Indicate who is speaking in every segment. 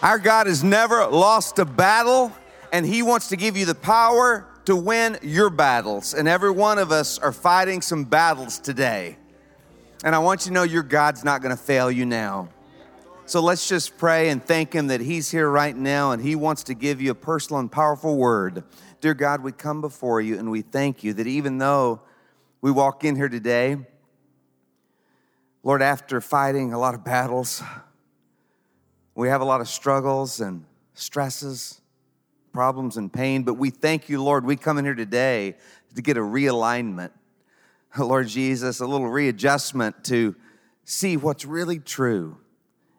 Speaker 1: Our God has never lost a battle, and He wants to give you the power to win your battles. And every one of us are fighting some battles today. And I want you to know your God's not going to fail you now. So let's just pray and thank Him that He's here right now and He wants to give you a personal and powerful word. Dear God, we come before you and we thank you that even though we walk in here today, Lord, after fighting a lot of battles, we have a lot of struggles and stresses, problems and pain, but we thank you, Lord. We come in here today to get a realignment. Lord Jesus, a little readjustment to see what's really true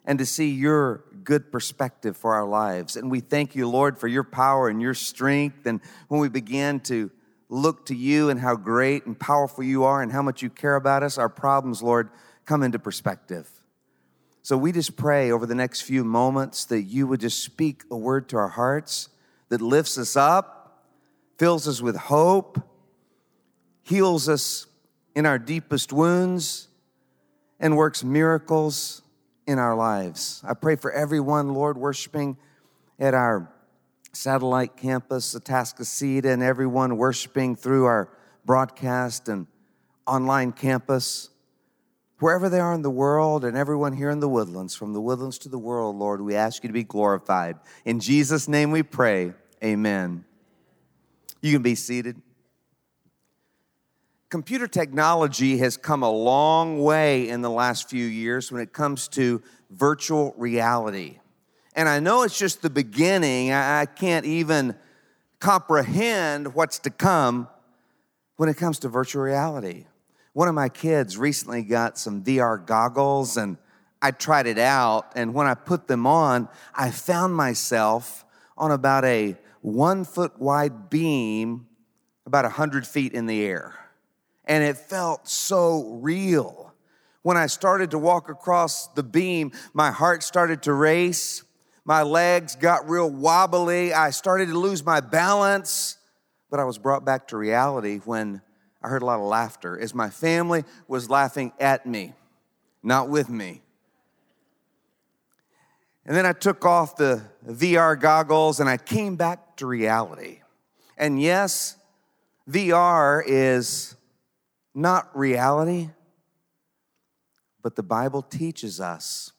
Speaker 1: and to see your good perspective for our lives. And we thank you, Lord, for your power and your strength. And when we begin to look to you and how great and powerful you are and how much you care about us, our problems, Lord, come into perspective. So we just pray over the next few moments that you would just speak a word to our hearts that lifts us up, fills us with hope, heals us in our deepest wounds, and works miracles in our lives. I pray for everyone, Lord, worshiping at our satellite campus, Atascocita, and everyone worshiping through our broadcast and online campus wherever they are in the world and everyone here in the woodlands, from the woodlands to the world, Lord, we ask you to be glorified. In Jesus' name we pray. Amen. You can be seated. Computer technology has come a long way in the last few years when it comes to virtual reality. And I know it's just the beginning. I can't even comprehend what's to come when it comes to virtual reality. One of my kids recently got some VR goggles and I tried it out. And when I put them on, I found myself on about a one foot wide beam, about 100 feet in the air. And it felt so real. When I started to walk across the beam, my heart started to race. My legs got real wobbly. I started to lose my balance. But I was brought back to reality when I heard a lot of laughter as my family was laughing at me, not with me. And then I took off the VR goggles and I came back to reality. And yes, VR is not reality, but the Bible teaches us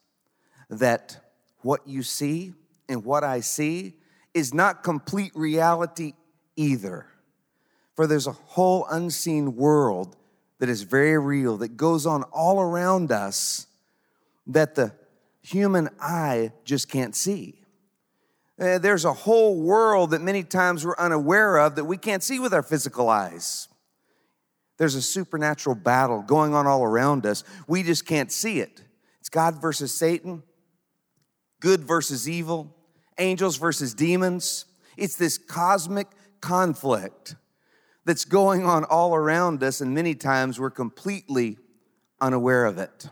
Speaker 1: that what you see and what I see is not complete reality either. For there's a whole unseen world that is very real, that goes on all around us that the human eye just can't see. Uh, there's a whole world that many times we're unaware of that we can't see with our physical eyes. There's a supernatural battle going on all around us. We just can't see it. It's God versus Satan, good versus evil, angels versus demons. It's this cosmic conflict that's going on all around us, and many times we're completely unaware of it.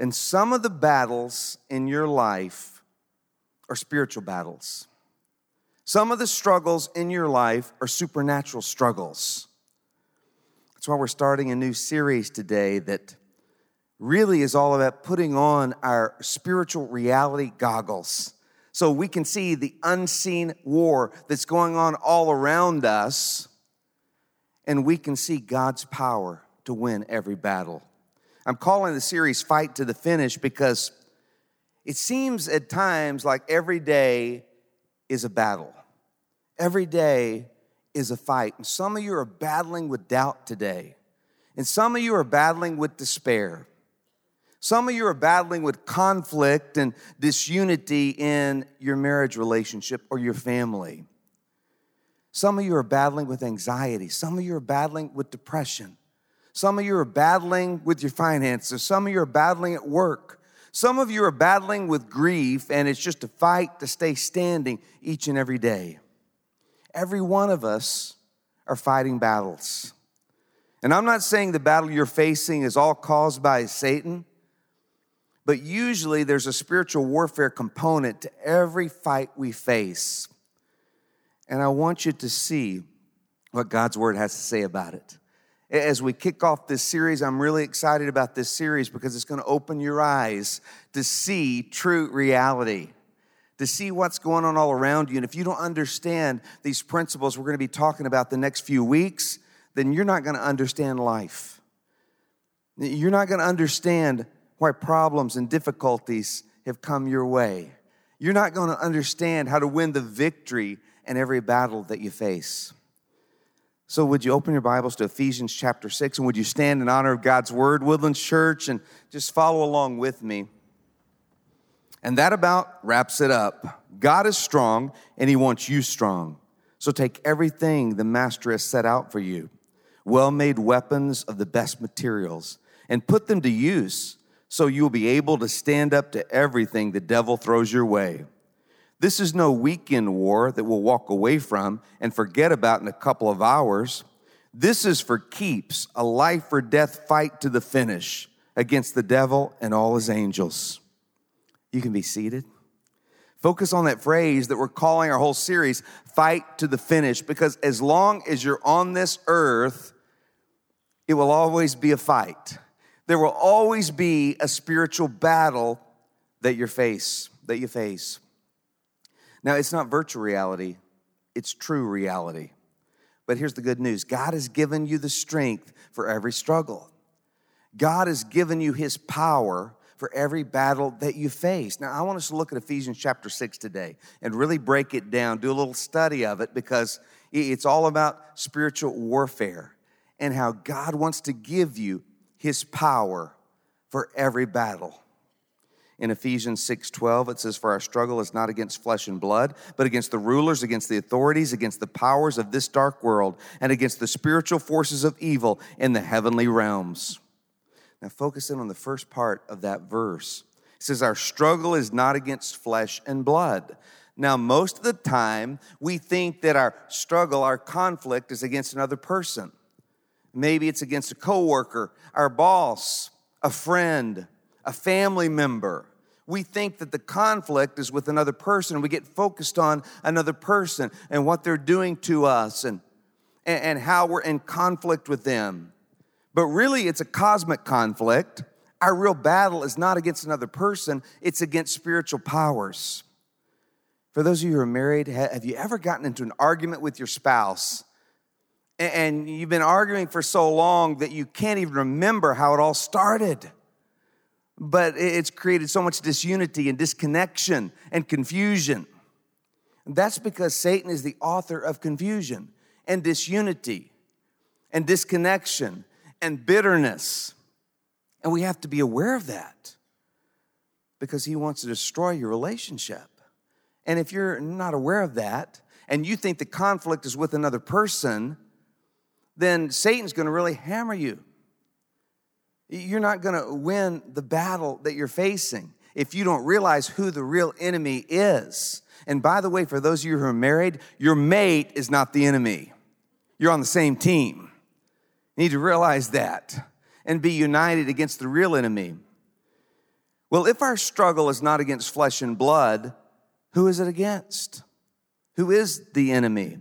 Speaker 1: And some of the battles in your life are spiritual battles. Some of the struggles in your life are supernatural struggles. That's why we're starting a new series today that really is all about putting on our spiritual reality goggles so we can see the unseen war that's going on all around us and we can see God's power to win every battle. I'm calling the series Fight to the Finish because it seems at times like every day is a battle. Every day is a fight. And some of you are battling with doubt today. And some of you are battling with despair. Some of you are battling with conflict and disunity in your marriage relationship or your family. Some of you are battling with anxiety. Some of you are battling with depression. Some of you are battling with your finances. Some of you are battling at work. Some of you are battling with grief, and it's just a fight to stay standing each and every day. Every one of us are fighting battles. And I'm not saying the battle you're facing is all caused by Satan, but usually there's a spiritual warfare component to every fight we face. And I want you to see what God's word has to say about it. As we kick off this series, I'm really excited about this series because it's going to open your eyes to see true reality. to see what's going on all around you. And if you don't understand these principles we're going to be talking about the next few weeks, then you're not going to understand life. You're not going to understand why problems and difficulties have come your way. You're not going to understand how to win the victory in every battle that you face. So, would you open your Bibles to Ephesians chapter 6 and would you stand in honor of God's word, Woodland Church, and just follow along with me? And that about wraps it up. God is strong and he wants you strong. So, take everything the Master has set out for you well made weapons of the best materials and put them to use so you'll be able to stand up to everything the devil throws your way. This is no weekend war that we'll walk away from and forget about in a couple of hours. This is for keeps, a life or death fight to the finish against the devil and all his angels. You can be seated. Focus on that phrase that we're calling our whole series, fight to the finish, because as long as you're on this earth, it will always be a fight there will always be a spiritual battle that you face, that you face. Now, it's not virtual reality, it's true reality. But here's the good news God has given you the strength for every struggle. God has given you his power for every battle that you face. Now, I want us to look at Ephesians chapter 6 today and really break it down, do a little study of it because it's all about spiritual warfare and how God wants to give you his power for every battle. In Ephesians 6:12 it says for our struggle is not against flesh and blood but against the rulers against the authorities against the powers of this dark world and against the spiritual forces of evil in the heavenly realms. Now focus in on the first part of that verse. It says our struggle is not against flesh and blood. Now most of the time we think that our struggle our conflict is against another person. Maybe it's against a coworker, our boss, a friend, a family member. We think that the conflict is with another person. We get focused on another person and what they're doing to us and, and how we're in conflict with them. But really, it's a cosmic conflict. Our real battle is not against another person, it's against spiritual powers. For those of you who are married, have you ever gotten into an argument with your spouse and you've been arguing for so long that you can't even remember how it all started. But it's created so much disunity and disconnection and confusion. That's because Satan is the author of confusion and disunity and disconnection and bitterness. And we have to be aware of that because he wants to destroy your relationship. And if you're not aware of that and you think the conflict is with another person, then Satan's going to really hammer you. You're not going to win the battle that you're facing if you don't realize who the real enemy is. And by the way, for those of you who are married, your mate is not the enemy. You're on the same team. You need to realize that and be united against the real enemy. Well, if our struggle is not against flesh and blood, who is it against? Who is the enemy?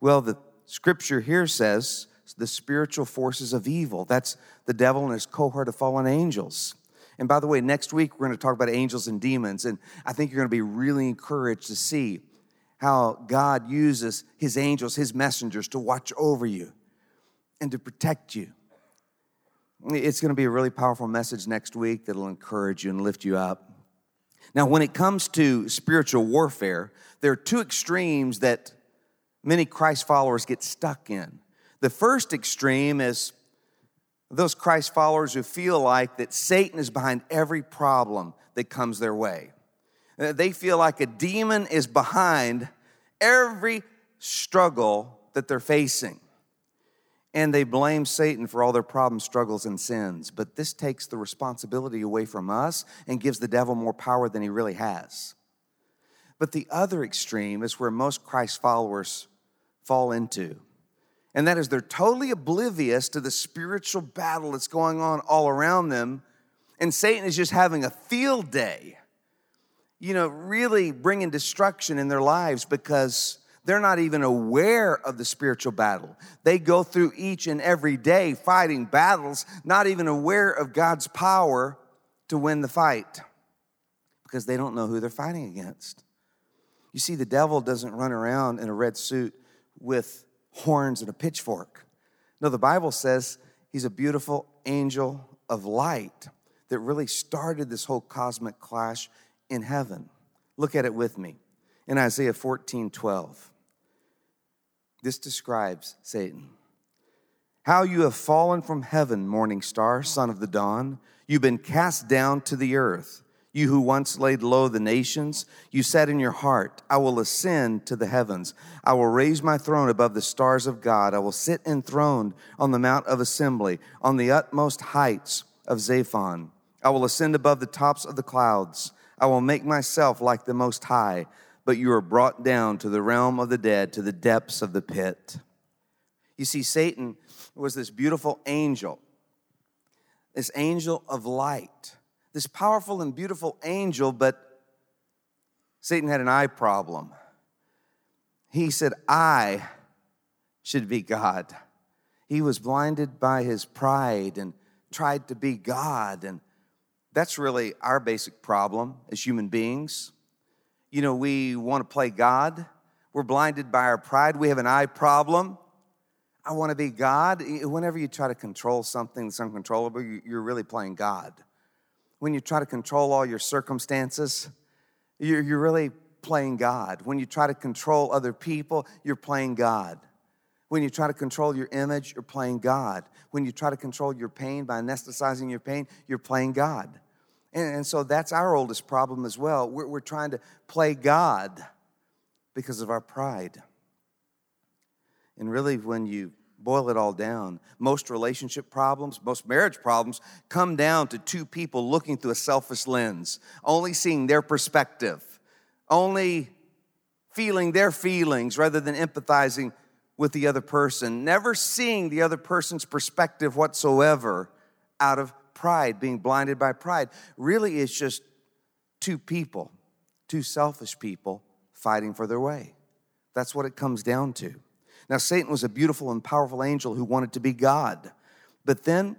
Speaker 1: Well, the Scripture here says the spiritual forces of evil. That's the devil and his cohort of fallen angels. And by the way, next week we're going to talk about angels and demons. And I think you're going to be really encouraged to see how God uses his angels, his messengers, to watch over you and to protect you. It's going to be a really powerful message next week that'll encourage you and lift you up. Now, when it comes to spiritual warfare, there are two extremes that many Christ followers get stuck in. The first extreme is those Christ followers who feel like that Satan is behind every problem that comes their way. Uh, they feel like a demon is behind every struggle that they're facing. And they blame Satan for all their problems, struggles, and sins. But this takes the responsibility away from us and gives the devil more power than he really has. But the other extreme is where most Christ followers fall into. And that is they're totally oblivious to the spiritual battle that's going on all around them. And Satan is just having a field day, you know, really bringing destruction in their lives because they're not even aware of the spiritual battle. They go through each and every day fighting battles, not even aware of God's power to win the fight because they don't know who they're fighting against. You see, the devil doesn't run around in a red suit with horns and a pitchfork. No, the Bible says he's a beautiful angel of light that really started this whole cosmic clash in heaven. Look at it with me in Isaiah 14 12. This describes Satan. How you have fallen from heaven, morning star, son of the dawn. You've been cast down to the earth. You who once laid low the nations, you said in your heart, I will ascend to the heavens. I will raise my throne above the stars of God. I will sit enthroned on the mount of assembly, on the utmost heights of Zaphon. I will ascend above the tops of the clouds. I will make myself like the Most High, but you are brought down to the realm of the dead, to the depths of the pit. You see, Satan was this beautiful angel, this angel of light, this powerful and beautiful angel, but Satan had an eye problem. He said, I should be God. He was blinded by his pride and tried to be God. And that's really our basic problem as human beings. You know, we want to play God. We're blinded by our pride. We have an eye problem. I want to be God. Whenever you try to control something that's uncontrollable, you're really playing God. When you try to control all your circumstances, you're you're really playing God. When you try to control other people, you're playing God. When you try to control your image, you're playing God. When you try to control your pain by anesthetizing your pain, you're playing God. And, and so that's our oldest problem as well. We're, we're trying to play God because of our pride. And really, when you boil it all down, most relationship problems, most marriage problems come down to two people looking through a selfish lens, only seeing their perspective, only feeling their feelings rather than empathizing with the other person, never seeing the other person's perspective whatsoever out of pride, being blinded by pride. Really, it's just two people, two selfish people fighting for their way. That's what it comes down to. Now, Satan was a beautiful and powerful angel who wanted to be God. But then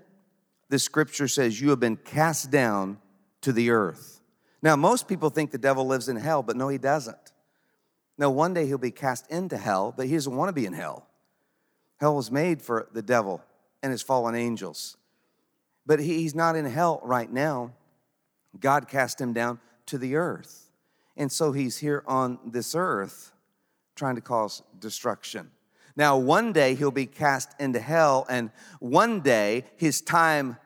Speaker 1: the scripture says, You have been cast down to the earth. Now, most people think the devil lives in hell, but no, he doesn't. No, one day he'll be cast into hell, but he doesn't want to be in hell. Hell was made for the devil and his fallen angels. But he's not in hell right now. God cast him down to the earth. And so he's here on this earth trying to cause destruction. Now, one day he'll be cast into hell, and one day his time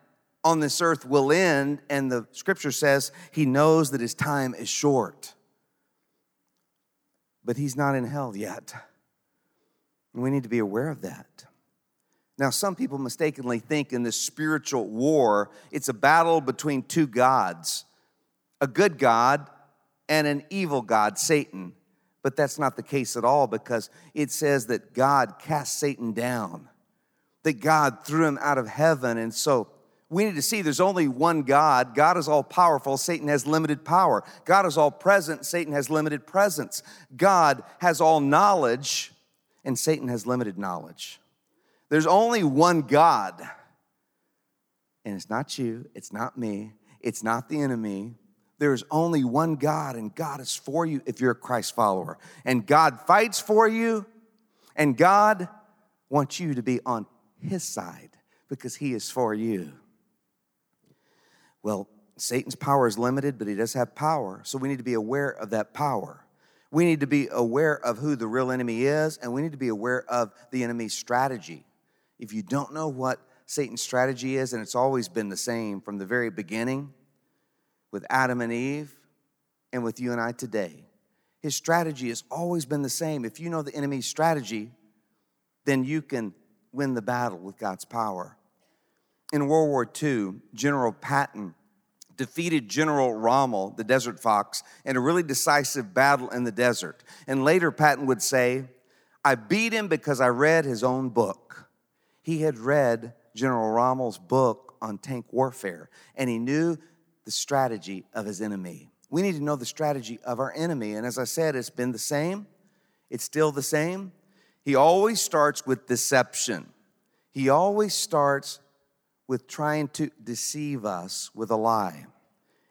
Speaker 1: on this earth will end, and the scripture says he knows that his time is short but he's not in hell yet. We need to be aware of that. Now, some people mistakenly think in this spiritual war, it's a battle between two gods a good God and an evil God, Satan. But that's not the case at all because it says that God cast Satan down, that God threw him out of heaven. And so we need to see there's only one God. God is all powerful, Satan has limited power. God is all present, Satan has limited presence. God has all knowledge, and Satan has limited knowledge. There's only one God, and it's not you, it's not me, it's not the enemy. There's only one God, and God is for you if you're a Christ follower. And God fights for you, and God wants you to be on His side because He is for you. Well, Satan's power is limited, but he does have power. So we need to be aware of that power. We need to be aware of who the real enemy is, and we need to be aware of the enemy's strategy. If you don't know what Satan's strategy is, and it's always been the same from the very beginning with Adam and Eve and with you and I today, his strategy has always been the same. If you know the enemy's strategy, then you can win the battle with God's power. In World War II, General Patton defeated General Rommel, the Desert Fox, in a really decisive battle in the desert. And later, Patton would say, I beat him because I read his own book. He had read General Rommel's book on tank warfare, and he knew the strategy of his enemy. We need to know the strategy of our enemy. And as I said, it's been the same, it's still the same. He always starts with deception. He always starts with trying to deceive us with a lie.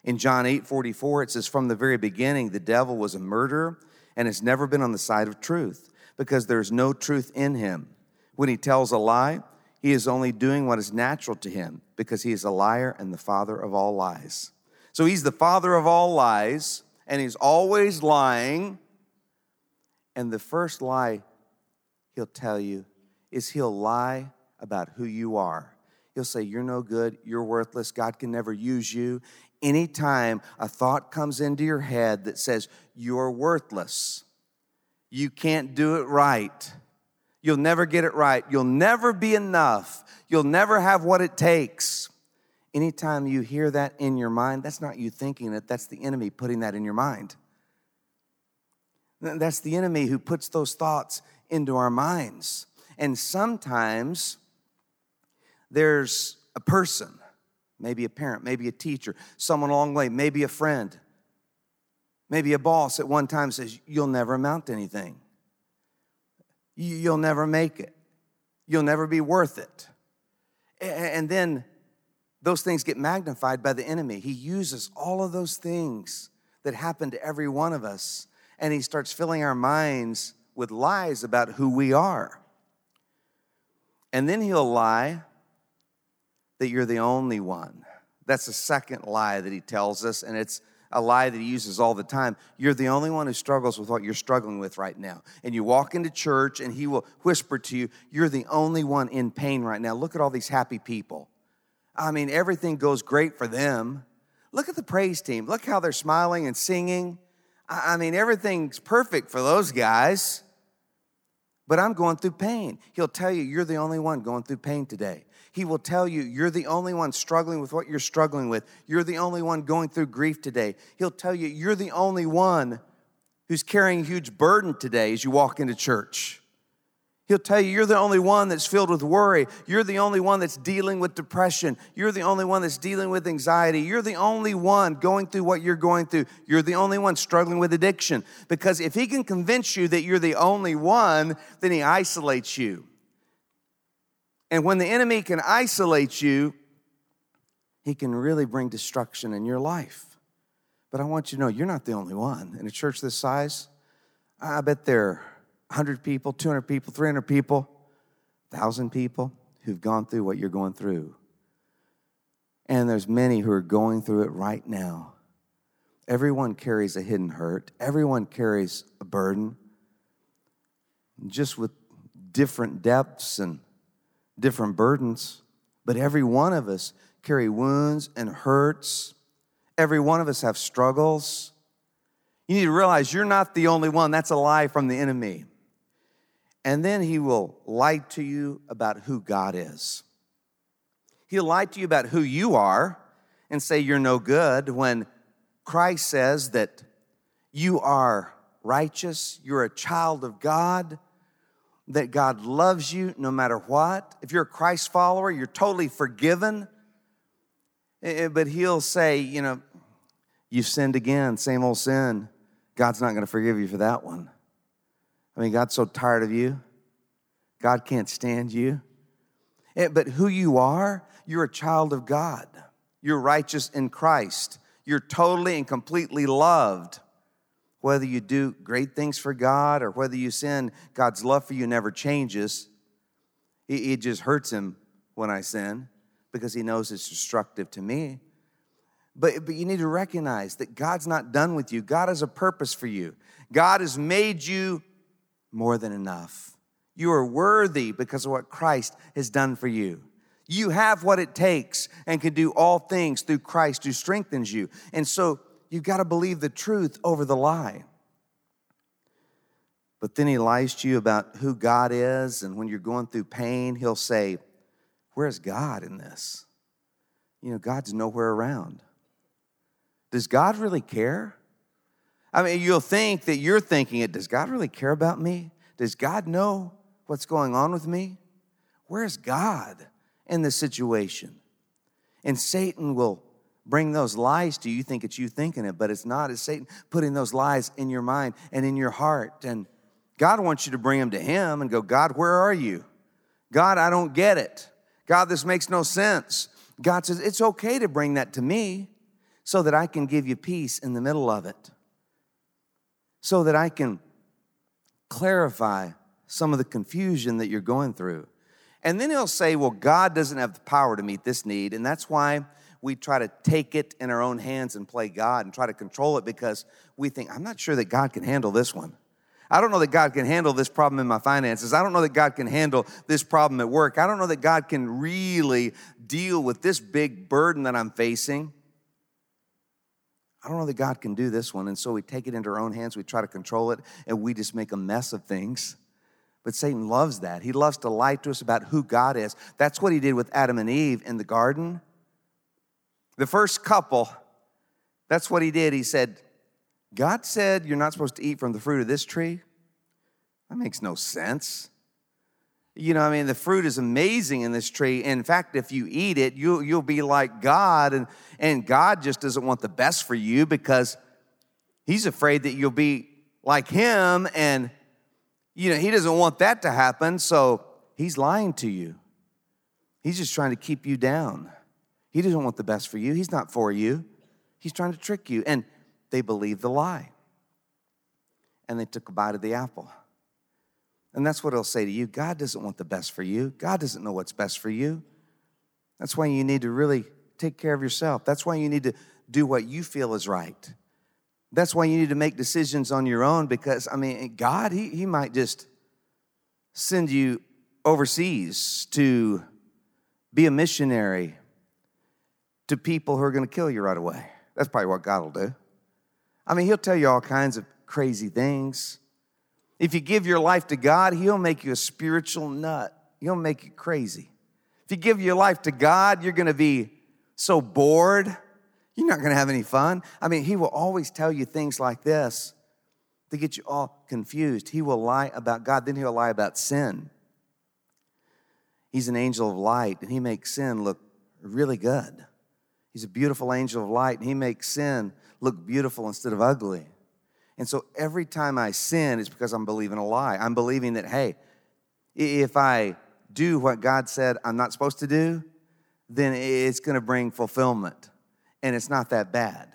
Speaker 1: In John 8 44, it says, From the very beginning, the devil was a murderer and has never been on the side of truth because there is no truth in him. When he tells a lie, he is only doing what is natural to him because he is a liar and the father of all lies. So he's the father of all lies, and he's always lying. And the first lie he'll tell you is he'll lie about who you are. He'll say, You're no good, you're worthless, God can never use you. Anytime a thought comes into your head that says, You're worthless, you can't do it right, you'll never get it right, you'll never be enough, you'll never have what it takes. Anytime you hear that in your mind, that's not you thinking it, that's the enemy putting that in your mind. That's the enemy who puts those thoughts into our minds. And sometimes there's a person, maybe a parent, maybe a teacher, someone along the way, maybe a friend, maybe a boss at one time says, You'll never amount to anything. You'll never make it. You'll never be worth it. And then those things get magnified by the enemy. He uses all of those things that happen to every one of us, and he starts filling our minds with lies about who we are. And then he'll lie that you're the only one. That's the second lie that he tells us, and it's a lie that he uses all the time. You're the only one who struggles with what you're struggling with right now. And you walk into church, and he will whisper to you, You're the only one in pain right now. Look at all these happy people. I mean, everything goes great for them. Look at the praise team. Look how they're smiling and singing. I mean, everything's perfect for those guys. But I'm going through pain. He'll tell you, you're the only one going through pain today. He will tell you, you're the only one struggling with what you're struggling with. You're the only one going through grief today. He'll tell you, you're the only one who's carrying a huge burden today as you walk into church. He'll tell you you're the only one that's filled with worry. You're the only one that's dealing with depression. You're the only one that's dealing with anxiety. You're the only one going through what you're going through. You're the only one struggling with addiction. Because if he can convince you that you're the only one, then he isolates you. And when the enemy can isolate you, he can really bring destruction in your life. But I want you to know you're not the only one. In a church this size, I bet there are 100 people, 200 people, 300 people, 1,000 people who've gone through what you're going through. And there's many who are going through it right now. Everyone carries a hidden hurt, everyone carries a burden, just with different depths and different burdens. But every one of us carry wounds and hurts. Every one of us have struggles. You need to realize you're not the only one. That's a lie from the enemy. And then he will lie to you about who God is. He'll lie to you about who you are and say you're no good when Christ says that you are righteous, you're a child of God, that God loves you no matter what. If you're a Christ follower, you're totally forgiven. Eh, eh, but he'll say, you know, you've sinned again, same old sin. God's not going to forgive you for that one. I mean, God's so tired of you. God can't stand you. Eh, but who you are, you're a child of God. You're righteous in Christ. You're totally and completely loved. Whether you do great things for God or whether you sin, God's love for you never changes. It just hurts him when I sin because he knows it's destructive to me. But, but you need to recognize that God's not done with you. God has a purpose for you. God has made you more than enough. You are worthy because of what Christ has done for you. You have what it takes and can do all things through Christ who strengthens you. And so you've got to believe the truth over the lie. But then he lies to you about who God is, and when you're going through pain, he'll say, Where's God in this? You know, God's nowhere around. Does God really care? I mean, you'll think that you're thinking it. Does God really care about me? Does God know what's going on with me? Where's God in this situation? And Satan will bring those lies to you. You think it's you thinking it, but it's not. It's Satan putting those lies in your mind and in your heart. And God wants you to bring them to Him and go, God, where are you? God, I don't get it. God, this makes no sense. God says, it's okay to bring that to me so that I can give you peace in the middle of it. so that I can clarify some of the confusion that you're going through. And then he'll say, Well, God doesn't have the power to meet this need. And that's why we try to take it in our own hands and play God and try to control it because we think, I'm not sure that God can handle this one. I don't know that God can handle this problem in my finances. I don't know that God can handle this problem at work. I don't know that God can really deal with this big burden that I'm facing. I don't know that God can do this one. And so we take it into our own hands, we try to control it, and we just make a mess of things. But Satan loves that. He loves to lie to us about who God is. That's what he did with Adam and Eve in the garden. The first couple, that's what he did. He said, God said you're not supposed to eat from the fruit of this tree. That makes no sense. You know, I mean, the fruit is amazing in this tree. In fact, if you eat it, you'll, you'll be like God, and, and God just doesn't want the best for you because He's afraid that you'll be like Him, and, you know, He doesn't want that to happen, so He's lying to you. He's just trying to keep you down. He doesn't want the best for you, He's not for you. He's trying to trick you. And they believed the lie, and they took a bite of the apple. And that's what he'll say to you God doesn't want the best for you, God doesn't know what's best for you. That's why you need to really take care of yourself. That's why you need to do what you feel is right. That's why you need to make decisions on your own because, I mean, God, He, he might just send you overseas to be a missionary to people who are going to kill you right away. That's probably what God will do. I mean, He'll tell you all kinds of crazy things. If you give your life to God, He'll make you a spiritual nut. He'll make you crazy. If you give your life to God, you're going to be so bored. You're not going to have any fun. I mean, He will always tell you things like this to get you all confused. He will lie about God, then He'll lie about sin. He's an angel of light, and He makes sin look really good. He's a beautiful angel of light, and He makes sin look beautiful instead of ugly. And so every time I sin, it's because I'm believing a lie. I'm believing that, hey, if I do what God said I'm not supposed to do, then it's going to bring fulfillment. And it's not that bad.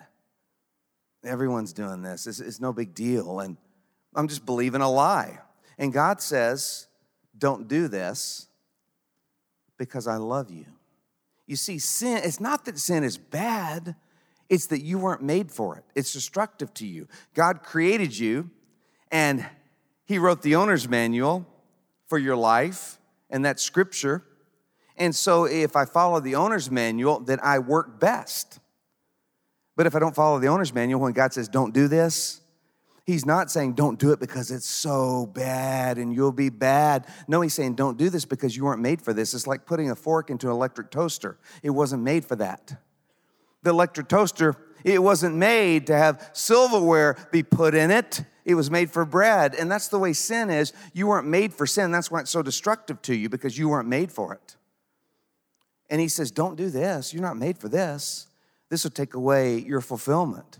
Speaker 1: Everyone's doing this, it's, it's no big deal. And I'm just believing a lie. And God says, don't do this because I love you. You see, sin, it's not that sin is bad. It's that you weren't made for it. It's destructive to you. God created you and He wrote the owner's manual for your life, and that's scripture. And so if I follow the owner's manual, then I work best. But if I don't follow the owner's manual, when God says, don't do this, He's not saying don't do it because it's so bad and you'll be bad. No, he's saying don't do this because you weren't made for this. It's like putting a fork into an electric toaster, it wasn't made for that the electric toaster, it wasn't made to have silverware be put in it. It was made for bread. And that's the way sin is. You weren't made for sin. That's why it's so destructive to you because you weren't made for it. And he says, Don't do this. You're not made for this. This will take away your fulfillment.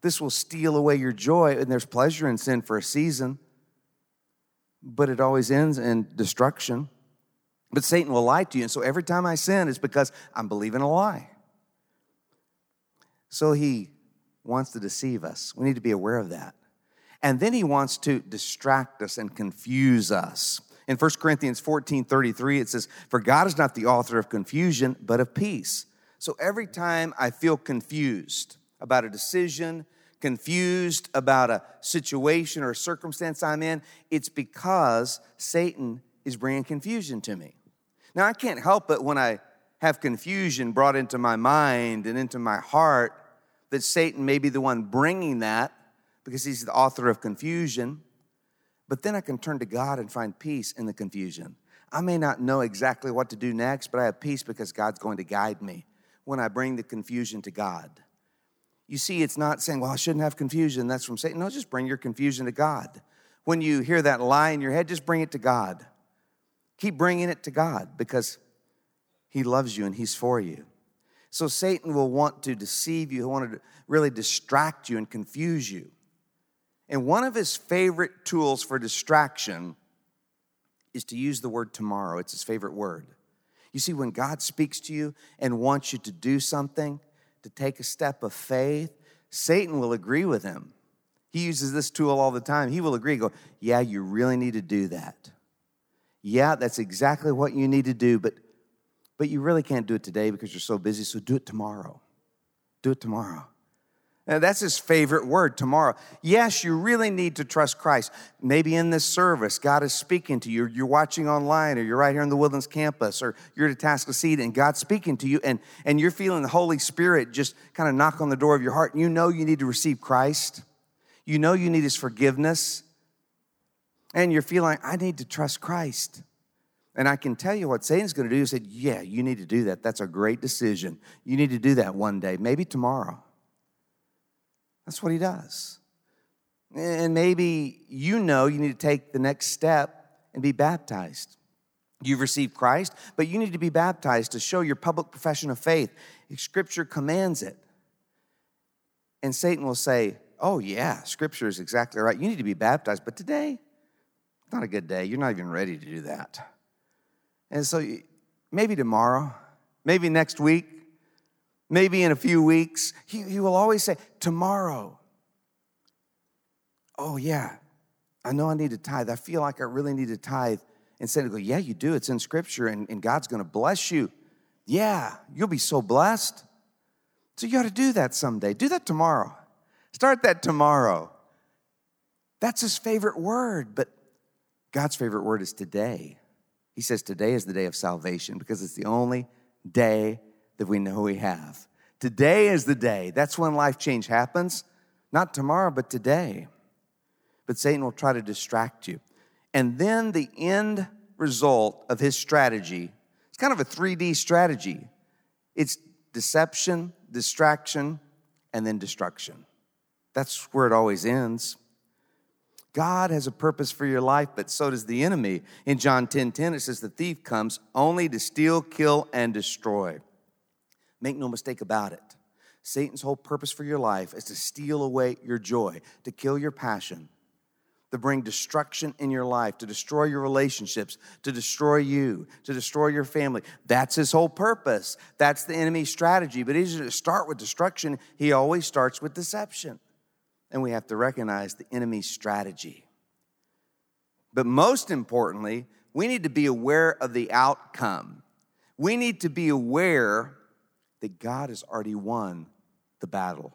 Speaker 1: This will steal away your joy. And there's pleasure in sin for a season, but it always ends in destruction. But Satan will lie to you. And so every time I sin, it's because I'm believing a lie. So he wants to deceive us. We need to be aware of that. And then he wants to distract us and confuse us. In 1 Corinthians 14 33, it says, For God is not the author of confusion, but of peace. So every time I feel confused about a decision, confused about a situation or a circumstance I'm in, it's because Satan is bringing confusion to me. Now, I can't help it when I have confusion brought into my mind and into my heart that Satan may be the one bringing that because he's the author of confusion. But then I can turn to God and find peace in the confusion. I may not know exactly what to do next, but I have peace because God's going to guide me when I bring the confusion to God. You see, it's not saying, well, I shouldn't have confusion. That's from Satan. No, just bring your confusion to God. When you hear that lie in your head, just bring it to God. Keep bringing it to God because He loves you and He's for you. So Satan will want to deceive you, he'll want to really distract you and confuse you. And one of his favorite tools for distraction is to use the word tomorrow. It's his favorite word. You see, when God speaks to you and wants you to do something, to take a step of faith, Satan will agree with him. He uses this tool all the time. He will agree, go, yeah, you really need to do that. Yeah, that's exactly what you need to do, but but you really can't do it today because you're so busy, so do it tomorrow. Do it tomorrow. And that's his favorite word, tomorrow. Yes, you really need to trust Christ. Maybe in this service, God is speaking to you. You're watching online, or you're right here in the Woodlands campus, or you're at Atascocita, and God's speaking to you, and, and you're feeling the Holy Spirit just kind of knock on the door of your heart. And you know you need to receive Christ. You know you need his forgiveness. And you're feeling, I need to trust Christ. And I can tell you what Satan's going to do. He said, Yeah, you need to do that. That's a great decision. You need to do that one day, maybe tomorrow. That's what he does. And maybe you know you need to take the next step and be baptized. You've received Christ, but you need to be baptized to show your public profession of faith. Scripture commands it. And Satan will say, Oh, yeah, Scripture is exactly right. You need to be baptized, but today, not a good day. You're not even ready to do that. And so maybe tomorrow, maybe next week, maybe in a few weeks, he, he will always say, Tomorrow. Oh, yeah, I know I need to tithe. I feel like I really need to tithe. And Satan go, Yeah, you do. It's in Scripture, and, and God's going to bless you. Yeah, you'll be so blessed. So you ought to do that someday. Do that tomorrow. Start that tomorrow. That's his favorite word, but God's favorite word is today. He says today is the day of salvation because it's the only day that we know we have. Today is the day. That's when life change happens. Not tomorrow, but today. But Satan will try to distract you. And then the end result of his strategy, it's kind of a 3D strategy. It's deception, distraction, and then destruction. That's where it always ends. God has a purpose for your life, but so does the enemy. In John 10 10, it says, The thief comes only to steal, kill, and destroy. Make no mistake about it. Satan's whole purpose for your life is to steal away your joy, to kill your passion, to bring destruction in your life, to destroy your relationships, to destroy you, to destroy your family. That's his whole purpose. That's the enemy's strategy. But he doesn't start with destruction, he always starts with deception and we have to recognize the enemy's strategy. But most importantly, we need to be aware of the outcome. We need to be aware that God has already won the battle.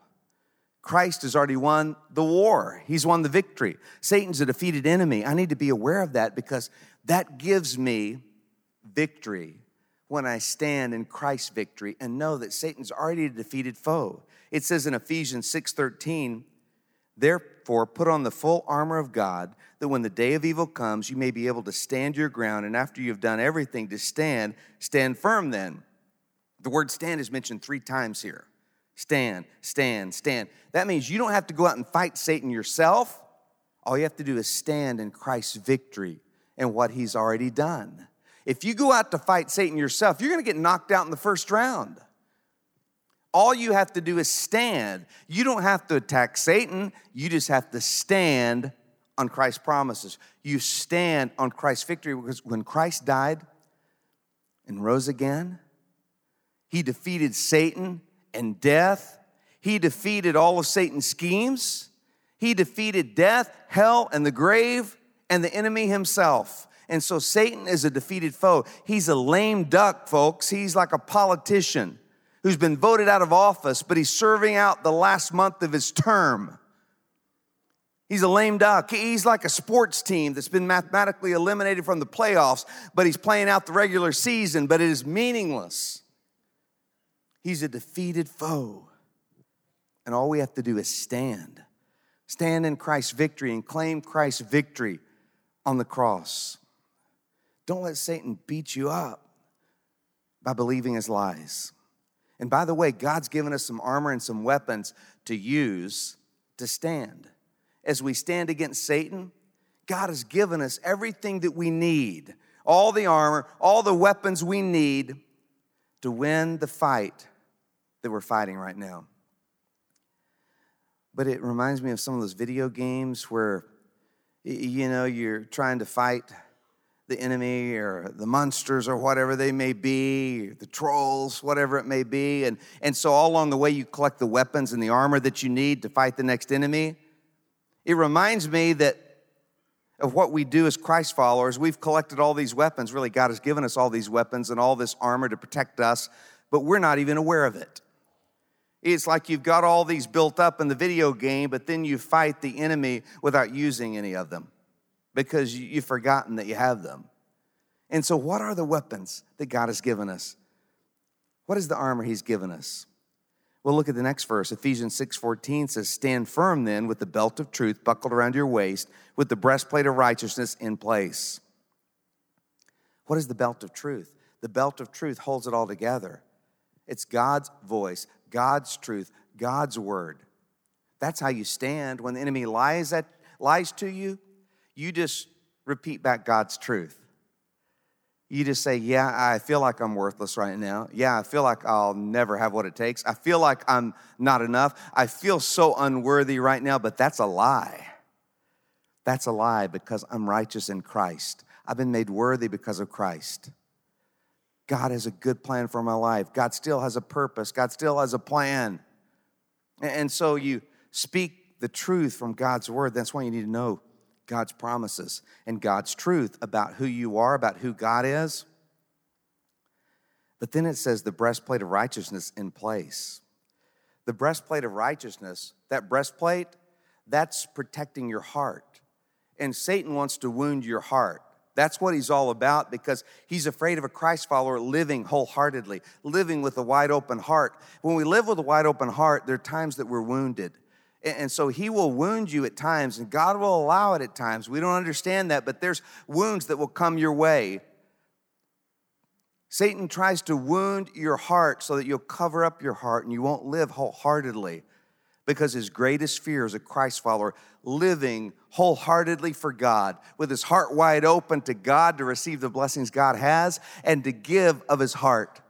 Speaker 1: Christ has already won the war. He's won the victory. Satan's a defeated enemy. I need to be aware of that because that gives me victory when I stand in Christ's victory and know that Satan's already a defeated foe. It says in Ephesians 6:13, Therefore, put on the full armor of God, that when the day of evil comes, you may be able to stand your ground, and after you've done everything to stand, stand firm then. The word stand is mentioned three times here. Stand, stand, stand. That means you don't have to go out and fight Satan yourself. All you have to do is stand in Christ's victory and what he's already done. If you go out to fight Satan yourself, you're going to get knocked out in the first round. All you have to do is stand. You don't have to attack Satan, you just have to stand on Christ's promises. You stand on Christ's victory because when Christ died and rose again, he defeated Satan and death. He defeated all of Satan's schemes. He defeated death, hell, and the grave, and the enemy himself. And so Satan is a defeated foe. He's a lame duck, folks. He's like a politician who's been voted out of office, but he's serving out the last month of his term. He's a lame duck. He's like a sports team that's been mathematically eliminated from the playoffs, but he's playing out the regular season, but it is meaningless. He's a defeated foe. And all we have to do is stand. Stand in Christ's victory and claim Christ's victory on the cross. Don't let Satan beat you up by believing his lies. And by the way, God's given us some armor and some weapons to use to stand. As we stand against Satan, God has given us everything that we need all the armor, all the weapons we need to win the fight that we're fighting right now. But it reminds me of some of those video games where, you know, you're trying to fight the enemy or the monsters or whatever they may be, the trolls, whatever it may be. And, and so, all along the way, you collect the weapons and the armor that you need to fight the next enemy. It reminds me that of what we do as Christ followers. We've collected all these weapons. Really, God has given us all these weapons and all this armor to protect us, but we're not even aware of it. It's like you've got all these built up in the video game, but then you fight the enemy without using any of them because you've forgotten that you have them. And so, what are the weapons that God has given us? What is the armor He's given us? Well, look at the next verse. Ephesians 6:14 says, "Stand firm then with the belt of truth buckled around your waist, with the breastplate of righteousness in place." What is the belt of truth? The belt of truth holds it all together. It's God's voice, God's truth, God's word. That's how you stand when the enemy lies at lies to you. You just repeat back God's truth you just say, Yeah, I feel like I'm worthless right now. Yeah, I feel like I'll never have what it takes. I feel like I'm not enough. I feel so unworthy right now, but that's a lie. That's a lie because I'm righteous in Christ. I've been made worthy because of Christ. God has a good plan for my life. God still has a purpose. God still has a plan. And so you speak the truth from God's word. That's why you need to know God's promises and God's truth about who you are, about who God is. But then it says the breastplate of righteousness in place. The breastplate of righteousness, that breastplate, that's protecting your heart. And Satan wants to wound your heart. That's what he's all about because he's afraid of a Christ follower living wholeheartedly, living with a wide open heart. When we live with a wide open heart, there are times that we're wounded. And so he will wound you at times, and God will allow it at times. We don't understand that, but there's wounds that will come your way. Satan tries to wound your heart so that you'll cover up your heart and you won't live wholeheartedly because his greatest fear is a Christ follower living wholeheartedly for God with his heart wide open to God to receive the blessings God has and to give of his heart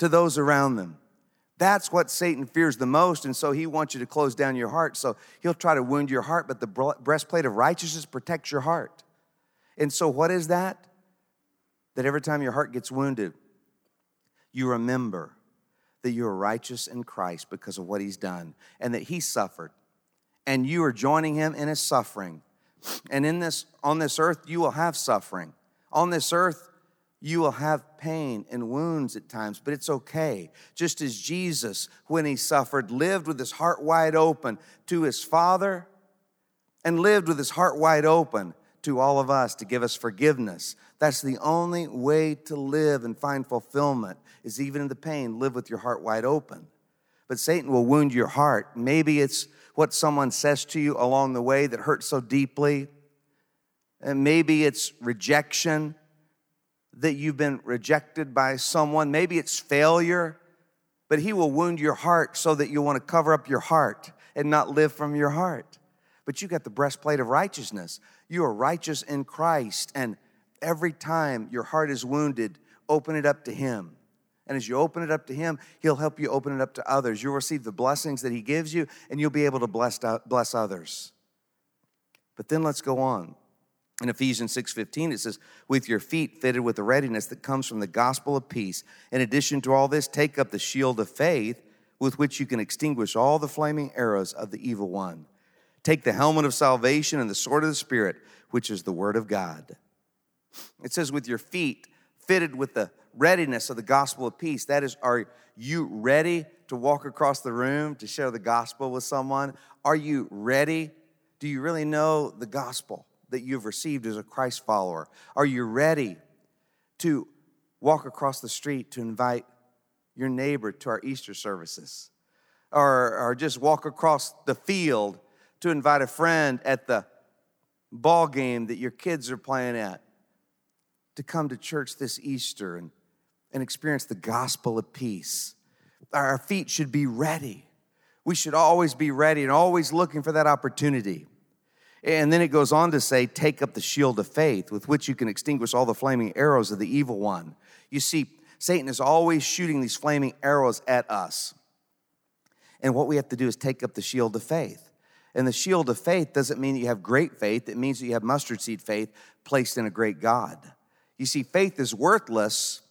Speaker 1: to those around them. That's what Satan fears the most. And so he wants you to close down your heart. So he'll try to wound your heart, but the breastplate of righteousness protects your heart. And so, what is that? That every time your heart gets wounded, you remember that you are righteous in Christ because of what he's done and that he suffered. And you are joining him in his suffering. And in this, on this earth, you will have suffering. On this earth, you will have pain and wounds at times, but it's okay. Just as Jesus, when he suffered, lived with his heart wide open to his Father and lived with his heart wide open to all of us to give us forgiveness. That's the only way to live and find fulfillment, is even in the pain, live with your heart wide open. But Satan will wound your heart. Maybe it's what someone says to you along the way that hurts so deeply. And maybe it's rejection that you've been rejected by someone. Maybe it's failure, but He will wound your heart so that you want to cover up your heart and not live from your heart. But you got the breastplate of righteousness. You are righteous in Christ. And every time your heart is wounded, open it up to Him. And as you open it up to Him, He'll help you open it up to others. You'll receive the blessings that He gives you, and you'll be able to bless, bless others. But then let's go on. In Ephesians 6:15 it says, "With your feet fitted with the readiness that comes from the gospel of peace. In addition to all this, take up the shield of faith with which you can extinguish all the flaming arrows of the evil one. Take the helmet of salvation and the sword of the spirit, which is the word of God." It says with your feet fitted with the readiness of the gospel of peace. That is, are you ready to walk across the room to share the gospel with someone? Are you ready? Do you really know the gospel? that you've received as a Christ follower? Are you ready to walk across the street to invite your neighbor to our Easter services? Or, or just walk across the field to invite a friend at the ball game that your kids are playing at to come to church this Easter and, and experience the gospel of peace. Our feet should be ready. We should always be ready and always looking for that opportunity. And then it goes on to say, Take up the shield of faith with which you can extinguish all the flaming arrows of the evil one. You see, Satan is always shooting these flaming arrows at us. And what we have to do is take up the shield of faith. And the shield of faith doesn't mean you have great faith, it means that you have mustard seed faith placed in a great God. You see, faith is worthless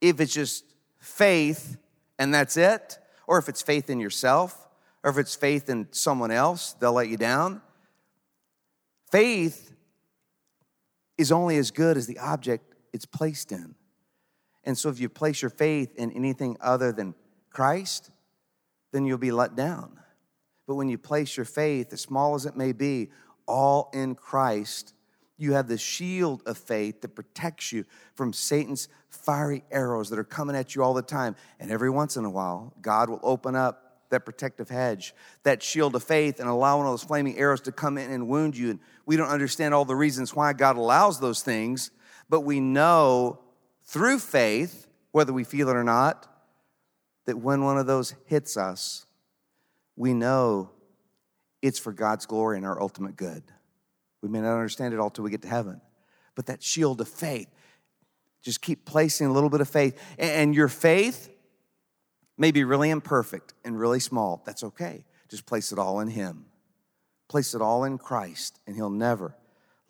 Speaker 1: if it's just faith and that's it, or if it's faith in yourself, or if it's faith in someone else, they'll let you down. faith is only as good as the object it's placed in. And so if you place your faith in anything other than Christ, then you'll be let down. But when you place your faith, as small as it may be, all in Christ, you have the shield of faith that protects you from Satan's fiery arrows that are coming at you all the time. And every once in a while, God will open up that protective hedge, that shield of faith, and allow one of those flaming arrows to come in and wound you. And we don't understand all the reasons why God allows those things, but we know through faith, whether we feel it or not, that when one of those hits us, we know it's for God's glory and our ultimate good. We may not understand it all till we get to heaven, but that shield of faith, just keep placing a little bit of faith. And your faith may be really imperfect and really small. That's okay. Just place it all in Him. Place it all in Christ, and He'll never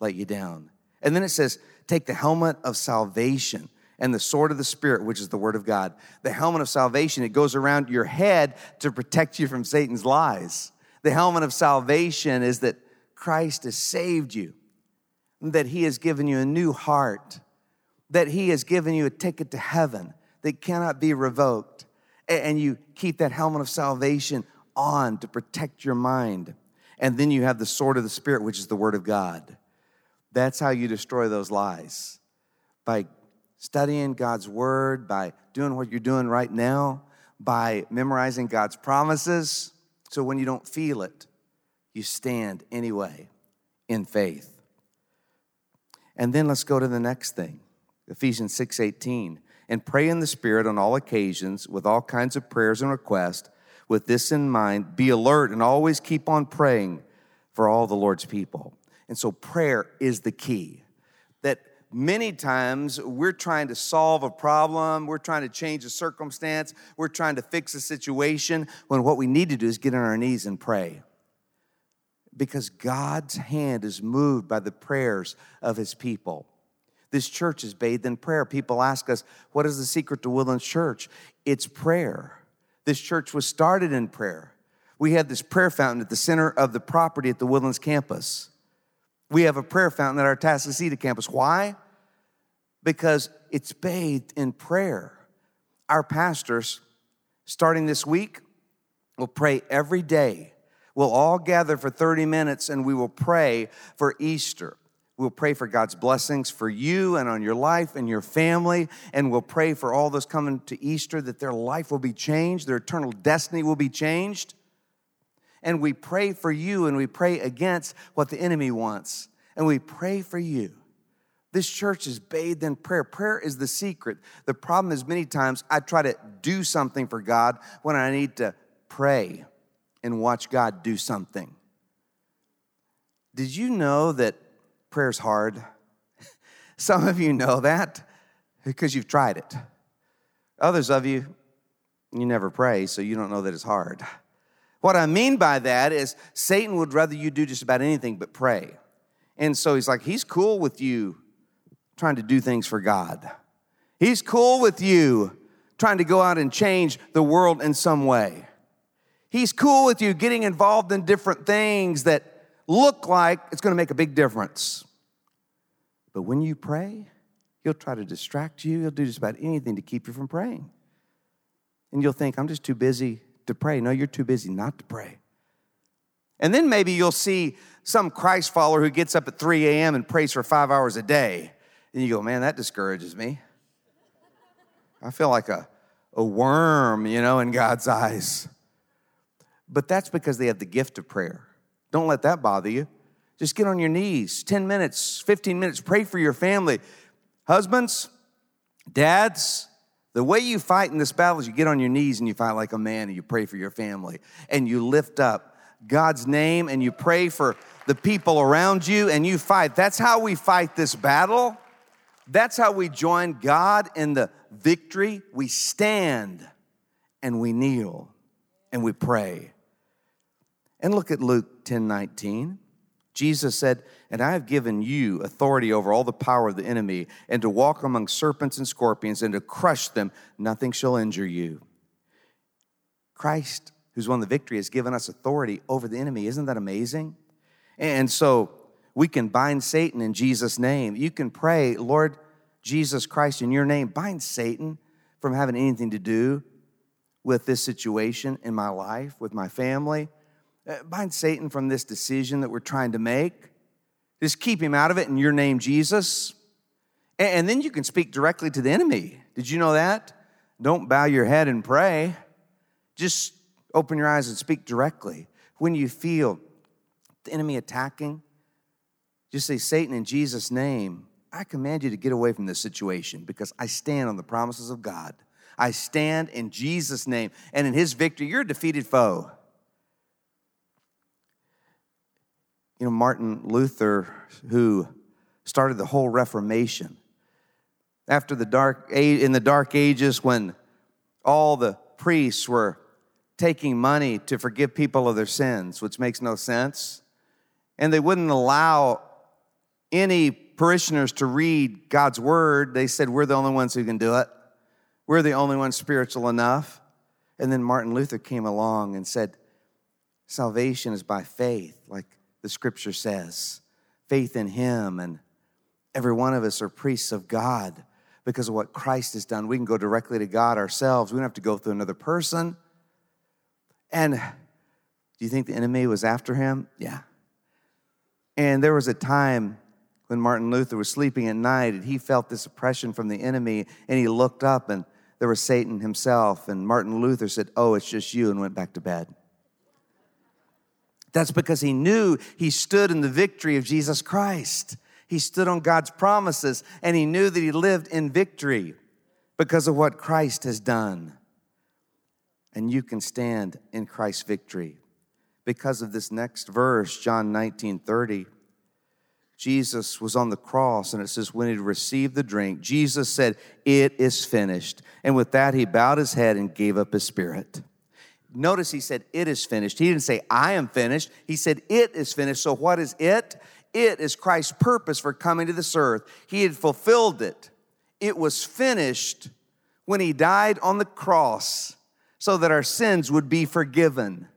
Speaker 1: let you down. And then it says, take the helmet of salvation and the sword of the Spirit, which is the Word of God. The helmet of salvation, it goes around your head to protect you from Satan's lies. The helmet of salvation is that Christ has saved you, that He has given you a new heart, that He has given you a ticket to heaven that cannot be revoked. And you keep that helmet of salvation on to protect your mind. And then you have the sword of the Spirit, which is the Word of God. That's how you destroy those lies by studying God's word, by doing what you're doing right now, by memorizing God's promises. So when you don't feel it, you stand anyway in faith. And then let's go to the next thing. Ephesians 6:18. And pray in the spirit on all occasions with all kinds of prayers and requests. With this in mind, be alert and always keep on praying for all the Lord's people. And so prayer is the key. That many times we're trying to solve a problem, we're trying to change a circumstance, we're trying to fix a situation, when what we need to do is get on our knees and pray. Because God's hand is moved by the prayers of his people. This church is bathed in prayer. People ask us, What is the secret to Woodlands Church? It's prayer. This church was started in prayer. We had this prayer fountain at the center of the property at the Woodlands campus. We have a prayer fountain at our Atascocita campus. Why? because it's bathed in prayer. Our pastors, starting this week, will pray every day. We'll all gather for 30 minutes and we will pray for Easter. We'll pray for God's blessings for you and on your life and your family. And we'll pray for all those coming to Easter that their life will be changed, their eternal destiny will be changed. And we pray for you and we pray against what the enemy wants. And we pray for you. This church is bathed in prayer. Prayer is the secret. The problem is, many times I try to do something for God when I need to pray and watch God do something. Did you know that prayer's hard? Some of you know that because you've tried it. Others of you, you never pray, so you don't know that it's hard. What I mean by that is Satan would rather you do just about anything but pray. And so he's like, he's cool with you trying to do things for God. He's cool with you trying to go out and change the world in some way. He's cool with you getting involved in different things that look like it's going to make a big difference. But when you pray, he'll try to distract you. He'll do just about anything to keep you from praying. And you'll think, I'm just too busy to pray. No, you're too busy not to pray. And then maybe you'll see some Christ follower who gets up at 3 a.m. and prays for five hours a day. And you go, man, that discourages me. I feel like a, a worm, you know, in God's eyes. But that's because they have the gift of prayer. Don't let that bother you. Just get on your knees, 10 minutes, 15 minutes, pray for your family. Husbands, dads, the way you fight in this battle is you get on your knees and you fight like a man and you pray for your family and you lift up God's name and you pray for the people around you and you fight. That's how we fight this battle. That's how we join God in the victory. We stand and we kneel and we pray. And look at Luke 10 19. Jesus said, And I have given you authority over all the power of the enemy, and to walk among serpents and scorpions, and to crush them. Nothing shall injure you. Christ, who's won the victory, has given us authority over the enemy. Isn't that amazing? And so We can bind Satan in Jesus' name. You can pray, Lord Jesus Christ, in your name, bind Satan from having anything to do with this situation in my life, with my family. Uh, bind Satan from this decision that we're trying to make. Just keep him out of it in your name, Jesus. And then you can speak directly to the enemy. Did you know that? Don't bow your head and pray. Just open your eyes and speak directly. When you feel the enemy attacking, just say, Satan, in Jesus' name, I command you to get away from this situation because I stand on the promises of God. I stand in Jesus' name, and in his victory, you're a defeated foe. You know, Martin Luther, who started the whole Reformation, after the dark in the dark ages when all the priests were taking money to forgive people of their sins, which makes no sense, and they wouldn't allow any parishioners to read God's word. They said, We're the only ones who can do it. We're the only ones spiritual enough. And then Martin Luther came along and said, Salvation is by faith, like the scripture says, faith in Him. And every one of us are priests of God because of what Christ has done. We can go directly to God ourselves, we don't have to go through another person. And do you think the enemy was after him? Yeah. And there was a time when Martin Luther was sleeping at night and he felt this oppression from the enemy and he looked up and there was Satan himself. And Martin Luther said, Oh, it's just you, and went back to bed. That's because he knew he stood in the victory of Jesus Christ. He stood on God's promises and he knew that he lived in victory because of what Christ has done. And you can stand in Christ's victory because of this next verse, John 19 30. Jesus was on the cross, and it says, when he received the drink, Jesus said, It is finished. And with that, he bowed his head and gave up his spirit. Notice he said, It is finished. He didn't say, I am finished. He said, It is finished. So, what is it? It is Christ's purpose for coming to this earth. He had fulfilled it. It was finished when he died on the cross so that our sins would be forgiven.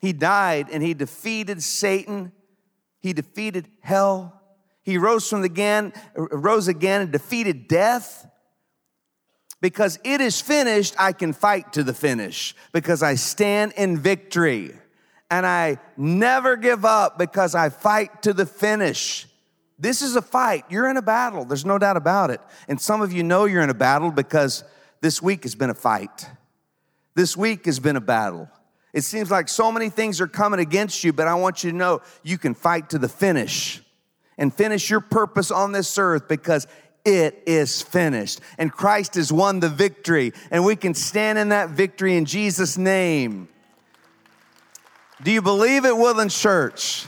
Speaker 1: He died and he defeated Satan he defeated hell. He rose from again, rose again and defeated death. Because it is finished, I can fight to the finish because I stand in victory. And I never give up because I fight to the finish. This is a fight. You're in a battle. There's no doubt about it. And some of you know you're in a battle because this week has been a fight. This week has been a battle. It seems like so many things are coming against you, but I want you to know you can fight to the finish and finish your purpose on this earth because it is finished. And Christ has won the victory, and we can stand in that victory in Jesus' name. Do you believe it, Woodland Church?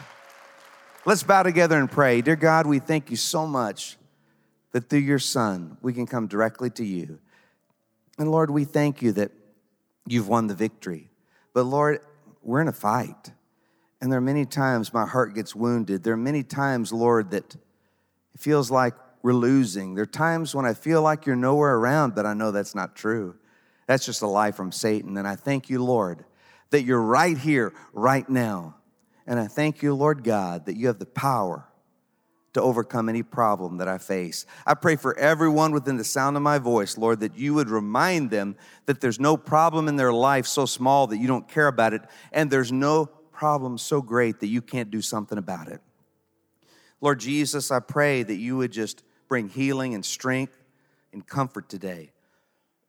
Speaker 1: Let's bow together and pray. Dear God, we thank you so much that through your Son, we can come directly to you. And Lord, we thank you that you've won the victory. But Lord, we're in a fight. And there are many times my heart gets wounded. There are many times, Lord, that it feels like we're losing. There are times when I feel like you're nowhere around, but I know that's not true. That's just a lie from Satan. And I thank you, Lord, that you're right here, right now. And I thank you, Lord God, that you have the power to overcome any problem that I face. I pray for everyone within the sound of my voice, Lord, that you would remind them that there's no problem in their life so small that you don't care about it, and there's no problem so great that you can't do something about it. Lord Jesus, I pray that you would just bring healing and strength and comfort today.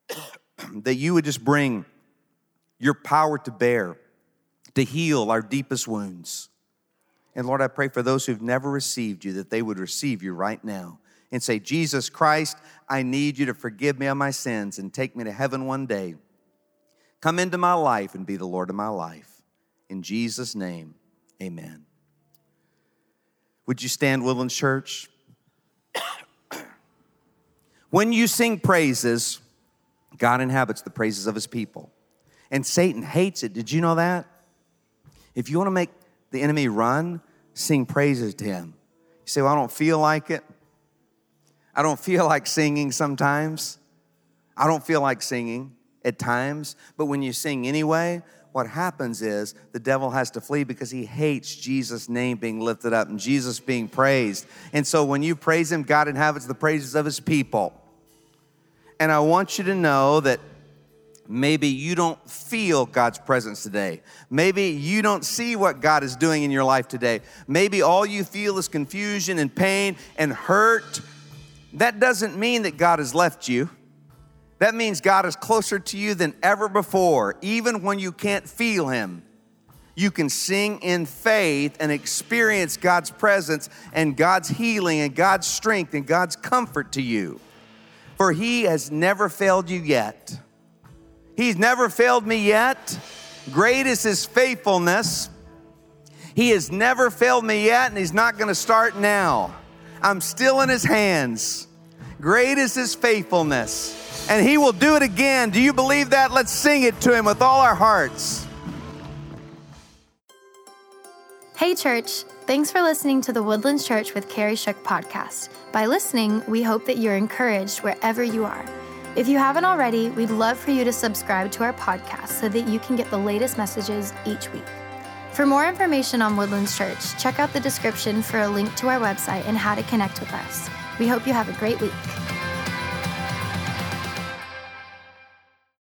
Speaker 1: that you would just bring your power to bear to heal our deepest wounds. And Lord, I pray for those who've never received you that they would receive you right now and say, Jesus Christ, I need you to forgive me of my sins and take me to heaven one day. Come into my life and be the Lord of my life. In Jesus' name, amen. Would you stand, Woodland Church? when you sing praises, God inhabits the praises of his people. And Satan hates it. Did you know that? If you want to make the enemy run, sing praises to Him. You say, Well, I don't feel like it. I don't feel like singing sometimes. I don't feel like singing at times. But when you sing anyway, what happens is the devil has to flee because he hates Jesus' name being lifted up and Jesus being praised. And so when you praise him, God inhabits the praises of his people. And I want you to know that maybe you don't feel God's presence today. Maybe you don't see what God is doing in your life today. Maybe all you feel is confusion and pain and hurt. That doesn't mean that God has left you. That means God is closer to you than ever before, even when you can't feel Him. You can sing in faith and experience God's presence and God's healing and God's strength and God's comfort to you. For He has never failed you yet. He's never failed me yet. Great is His faithfulness. He has never failed me yet, and He's not to start now. I'm still in His hands. Great is His faithfulness and He will do it again. Do you believe that? Let's sing it to Him with all our hearts.
Speaker 2: Hey, church. Thanks for listening to the Woodlands Church with Kerry Shook podcast. By listening, we hope that you're encouraged wherever you are. If you haven't already, we'd love for you to subscribe to our podcast so that you can get the latest messages each week. For more information on Woodlands Church, check out the description for a link to our website and how to connect with us. We hope you have a great week.